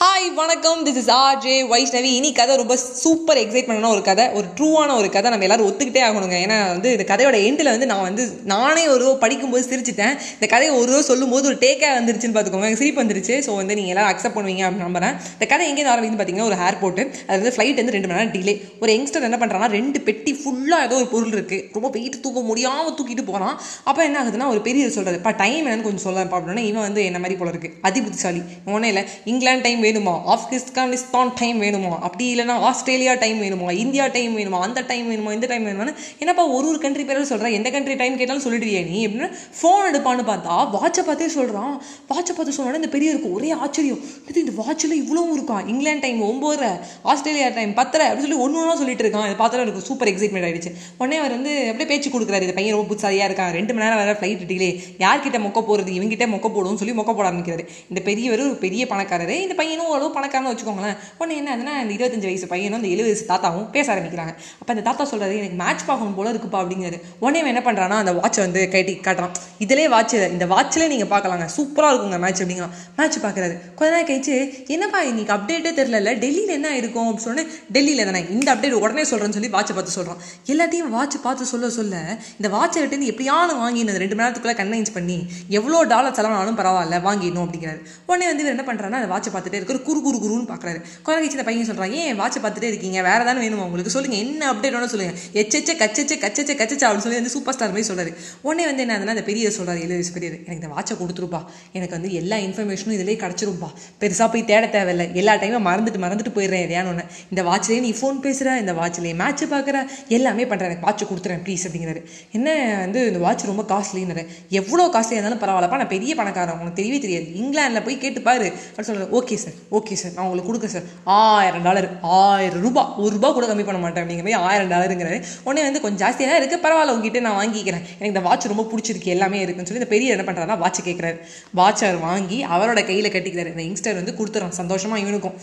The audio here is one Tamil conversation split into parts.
ஹாய் வணக்கம். This is R J Vaishnavi இனி கதை ரொம்ப சூப்பர் எக்ஸைட்மெண்டான ஒரு கதை ஒரு ட்ரூவான ஒரு கதை. நம்ம எல்லாரும் ஒத்துக்கிட்டே ஆகணுங்க. ஏன்னா வந்து இந்த கதையோட எண்டில் வந்து நான் வந்து நானே ஒரு படிக்கும்போது சிரிச்சிட்டேன். இந்த கதையை ஒரு சொல்லும் சொல்லும்போது ஒரு டேக்காக வந்துருச்சுன்னு பார்த்துக்கோங்க. எனக்கு சிரிப்பு வந்துருச்சு. ஸோ வந்து நீங்கள் எல்லாரும் அக்செப்ட் பண்ணுவீங்க அப்படின்னு நம்புறேன். இந்த கதை எங்கேருந்து ஆரம்பிக்குது பார்த்தீங்கன்னா ஒரு ஏர்போர்ட் அது வந்து ஃப்ளைட் வந்து ரெண்டு மணி நேரம் டிலே ஒரு யங்ஸ்டர் என்ன பண்ணுறான்னா ரெண்டு பெட்டி ஃபுல்லாக ஏதோ ஒரு பொருள் இருக்குது ரொம்ப வெயிட் தூக்க முடியாமல் தூக்கிட்டு போகிறான் அப்போ என்ன ஆகுதுன்னா ஒரு பெரிய சொல்கிறது இப்போ டைம் என்னன்னு கொஞ்சம் சொல்லப்பா அப்படின்னா இவன் வந்து என்ன மாதிரி போல இருக்குது அதிபுத்திசாலி. ஒன்றும் இல்லை. இங்கிலாந்து டைம் வேணுமா? ஆப்கானிஸ்தான் டைம் வேணுமா? அப்படி இல்லைன்னா ஆஸ்திரேலியா டைம் வேணுமா? இந்தியா டைம் வேணுமா? அந்த டைம் வேணுமா? இந்த டைம் வேணுமா என்னப்பா ஒரு ஒரு கண்ட்ரி பேரும் சொல்கிறேன் எந்த கண்ட்ரி டைம் கேட்டாலும் சொல்லிடுவியா நீ அப்படின்னு ஃபோன் எடுப்பான்னு பார்த்தா வாட்சை பார்த்தே சொல்கிறான் வாட்சை பார்த்து சொன்னோட இந்த பெரிய இருக்கும் ஒரே ஆச்சரியம். இது இந்த வாட்சில் இவ்வளவும் இருக்கா? இங்கிலாந்து டைம் ஒம்போதரை ஆஸ்திரேலியா டைம் பத்தரை அப்படின்னு சொல்லி ஒன்று ஒன்றா சொல்லிட்டு இருக்கான். இதை பார்த்தாலும் எனக்கு சூப்பர் எக்ஸைட்மெண்ட் ஆயிடுச்சு. உடனே அவர் வந்து அப்படியே பேச்சு கொடுக்குறாரு. இந்த பையன் ரொம்ப புதுசாரியாக இருக்கான். ரெண்டு மணி நேரம் வேறு ஃப்ளைட் டிலே யார்கிட்ட மொக்க போகிறது இவங்கிட்ட மொக்க போடுவோம்னு சொல்லி மொக்க போட ஆரம்பிக்கிறாரு. இந்த பெரியவர் ஒரு பெரிய பணக்காரர். இந்த பையன் பையனும் ஓரளவு பணக்காரன்னு வச்சுக்கோங்களேன். உடனே என்ன ஆகுதுன்னா இந்த இருபத்தஞ்சு வயசு பையனும் இந்த எழுபது வயசு தாத்தாவும் பேச ஆரம்பிக்கிறாங்க. அப்போ அந்த தாத்தா சொல்கிறது எனக்கு மேட்ச் பார்க்கணும் போல இருக்குப்பா அப்படிங்கிறது உடனே அவன் என்ன பண்ணுறான்னா அந்த வாட்சை வந்து கட்டி காட்டுறான். இதிலே வாட்ச் இந்த வாட்சில் நீங்கள் பார்க்கலாங்க. சூப்பராக இருக்குங்க மேட்ச் அப்படிங்கிறான். மேட்ச் பார்க்குறாரு. கொஞ்ச நேரம் கழிச்சு என்னப்பா இன்னைக்கு அப்டேட்டே தெரியல டெல்லியில் என்ன இருக்கும் அப்படின்னு சொன்னேன் டெல்லியில் தானே. இந்த அப்டேட் உடனே சொல்கிறேன்னு சொல்லி வாட்சை பார்த்து சொல்கிறான் எல்லாத்தையும் வாட்ச் பார்த்து சொல்ல சொல்ல இந்த வாட்சை விட்டு எப்படியாவது வாங்கினது ரெண்டு மணி நேரத்துக்குள்ளே கன்வின்ஸ் பண்ணி எவ்வளோ டாலர் செலவானாலும் பரவாயில்ல வாங்கிடணும் அப்படிங்கிறாரு. உடனே வந்து இவர் என்ன பண்ணுறாருன்னா அந்த வாட்சை பார்த்துட்டே இருக்கிற குறு குறு குருன்னு பார்க்குறாரு கொஞ்ச இந்த பையன் சொல்கிறான் ஏன் வாட்சை பார்த்துட்டே இருக்கீங்க? வேறு ஏதாவது வேணுமா உங்களுக்கு? சொல்லுங்கள் என்ன அப்டேட் வேணும் சொல்லுங்கள் எச்செச்ச கச்சச்ச கச்செச்ச கச்சச்சா அப்படின்னு சொல்லி வந்து சூப்பர் ஸ்டார் மாதிரி சொல்கிறாரு உடனே வந்து என்ன ஆகுதுன்னா அந்த பெரிய சொல்கிறார் எழுதி பெரியர் எனக்கு இந்த வாட்சை கொடுத்துருப்பா. எனக்கு வந்து எல்லா இன்ஃபர்மேஷனும் இதிலே கிடச்சிருப்பா பெருசாக போய் தேட தேவையில்லை. எல்லா டைமும் மறந்துட்டு மறந்துட்டு போயிடுறேன் எதையான ஒன்று இந்த வாட்ச்லேயே நீ ஃபோன் பேசுகிற இந்த வாட்ச்லேயே மேட்ச்சு பார்க்குற எல்லாமே பண்ணுறேன் எனக்கு வாட்ச் கொடுத்துறேன் ப்ளீஸ் அப்படிங்கிறாரு. என்ன வந்து இந்த வாட்ச் ரொம்ப காஸ்ட்லின்னு எவ்வளோ காஸ்ட்லியாக இருந்தாலும் பரவாயில்லப்பா நான் பெரிய பணக்காரன் உங்களுக்கு தெரியவே தெரியாது. இங்கிலாண்டில் போய் கேட்டுப்பாரு. அப்படின்னு சொல்கிறார் ஓகே சார் ஓகே சார் நான் உங்களுக்கு கொடுக்க சார் ஆயிரம் டாலர். ஆயிரம் ரூபாய் ஒரு ரூபா கூட கம்மி பண்ண மாட்டேன். அப்படிங்கிற போய் ஆயிரம் டாலருங்கிறாரு உடனே வந்து கொஞ்சம் ஜாஸ்தியாக இருக்குது பரவாயில்ல உங்ககிட்ட நான் வாங்கிக்கிறேன். எனக்கு இந்த வாட்ச் ரொம்ப பிடிச்சிருக்கு. எல்லாமே இருக்குன்னு சொல்லி இந்த பெரிய என்ன பண்ணுறாருனா வாட்ச் கேட்குறாரு வாட்ச் அவர் வாங்கி அவரோட கையில் கட்டிக்கிறாரு. இந்த யங்ஸ்டர் வந்து கொடுத்துறான். சந்தோஷமாக இவனுக்கும்.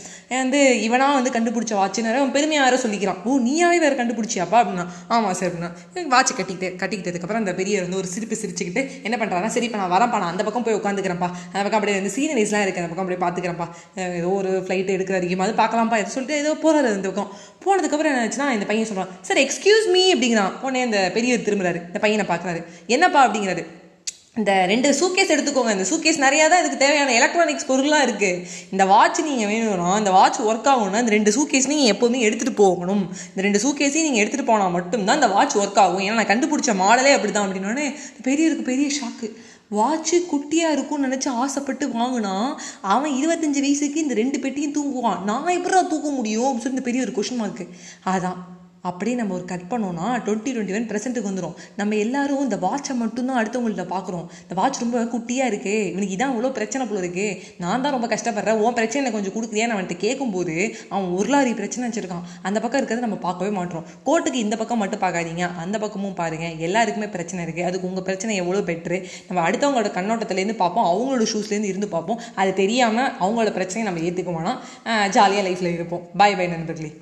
வந்து இவனா வந்து கண்டுபிடிச்ச வாட்சுன்னு அவன் பெருமையாக யாரோ சொல்லிக்கிறான். ஓ நீயாவே வேறு கண்டுபிடிச்சியாப்பா? அப்படின்னா ஆமாம் சார் அப்படின்னா வாட்ச் கட்டிக்கிட்டு கட்டிக்கிட்டதுக்கப்புறம் அந்த பெரிய வந்து ஒரு சிரிப்பு சிரிச்சுக்கிட்டு என்ன பண்ணுறாருன்னா சரி இப்போ நான் வரேன்ப்பா. நான் அந்த பக்கம் போய் உட்காந்துக்கிறேன்ப்பா. அந்த பக்கம் அப்படியே வந்து சீனரிஸ்லாம் இருக்குது அந்த பக்கம் அப்படியே பார்த்துக்கிறேன்ப்பா. ஏதோ ஒரு ஃப்ளைட் எடுக்கிற அதிகமாக அது பார்க்கலாம்ப்பா எது சொல்லிட்டு ஏதோ போகிறாரு அந்த பக்கம். போனதுக்கப்புறம் என்ன ஆச்சுன்னா இந்த பையன் சொல்கிறான் சார் எக்ஸ்கியூஸ் மீ அப்படிங்கிறான். உடனே இந்த பெரியவர் திரும்புறாரு. இந்த பையனை பார்க்குறாரு. என்னப்பா? அப்படிங்கிறாரு. இந்த ரெண்டு சூக்கேஸ் எடுத்துக்கோங்க. இந்த சூக்கேஸ் நிறையா தான் இதுக்கு தேவையான எலக்ட்ரானிக்ஸ் பொருள்லாம் இருக்குது இந்த வாட்ச் நீங்கள் வேணும்னா இந்த வாட்ச் ஒர்க் ஆகணும்னா இந்த ரெண்டு சூக்கேஸ் நீங்கள் எப்போதுமே எடுத்துகிட்டு போகணும். இந்த ரெண்டு சூக்கேஸையும் நீங்கள் எடுத்துகிட்டு போனால் மட்டும்தான் இந்த வாட்ச் ஒர்க் ஆகும். ஏன்னா நான் கண்டுபிடிச்ச மாடலே அப்படி தான் அப்படின்னோடனே பெரியருக்கு பெரிய ஷாக்கு வாட்சு குட்டியாக இருக்கும்னு நினச்சி ஆசைப்பட்டு வாங்கினா அவன் இருபத்தஞ்சி வயசுக்கு இந்த ரெண்டு பெட்டியும் தூங்குவான். நான் எப்படா தூக்க முடியும்? அப்படின்னு சொல்லி இந்த பெரிய ஒரு கொஷின் மார்க்கு அதான். அப்படியே நம்ம ஒரு கட் பண்ணோம்னா டுவெண்ட்டி டுவெண்ட்டி ஒன் ப்ரெசென்ட்டுக்கு வந்துடும் நம்ம எல்லாரும் இந்த வாட்சை மட்டும்தான் அடுத்தவங்கள்ட்ட பார்க்குறோம். இந்த வாட்ச் ரொம்ப குட்டியாக இருக்குது இவனுக்கு இதான் இவ்வளோ பிரச்சனை போல இருக்கு. நான் தான் ரொம்ப கஷ்டப்படுறேன். உன் பிரச்சனை கொஞ்சம் கொடுக்குறியான்னு அவன்கிட்ட கேட்கும்போது அவன் ஒரு லாரி பிரச்சனை வச்சிருக்கான். அந்த பக்கம் இருக்கிறத நம்ம பார்க்கவே மாட்டோம். கோர்ட்டுக்கு இந்த பக்கம் மட்டும் பார்க்காதீங்க. அந்த பக்கமும் பாருங்க. எல்லாருக்குமே பிரச்சனை இருக்குது அதுக்கு உங்கள் பிரச்சனை எவ்வளோ பெட்ரு? நம்ம அடுத்தவங்களோட கண்ணோட்டத்துலேருந்து பார்ப்போம். அவங்களோட ஷூஸ்லேருந்து இருந்து பார்ப்போம். அது தெரியாமல் அவங்களோட பிரச்சனையை நம்ம ஏற்றுக்குவோம்னா ஜாலியாக லைஃப்பில் இருப்போம். பாய் பை நண்பர்களே.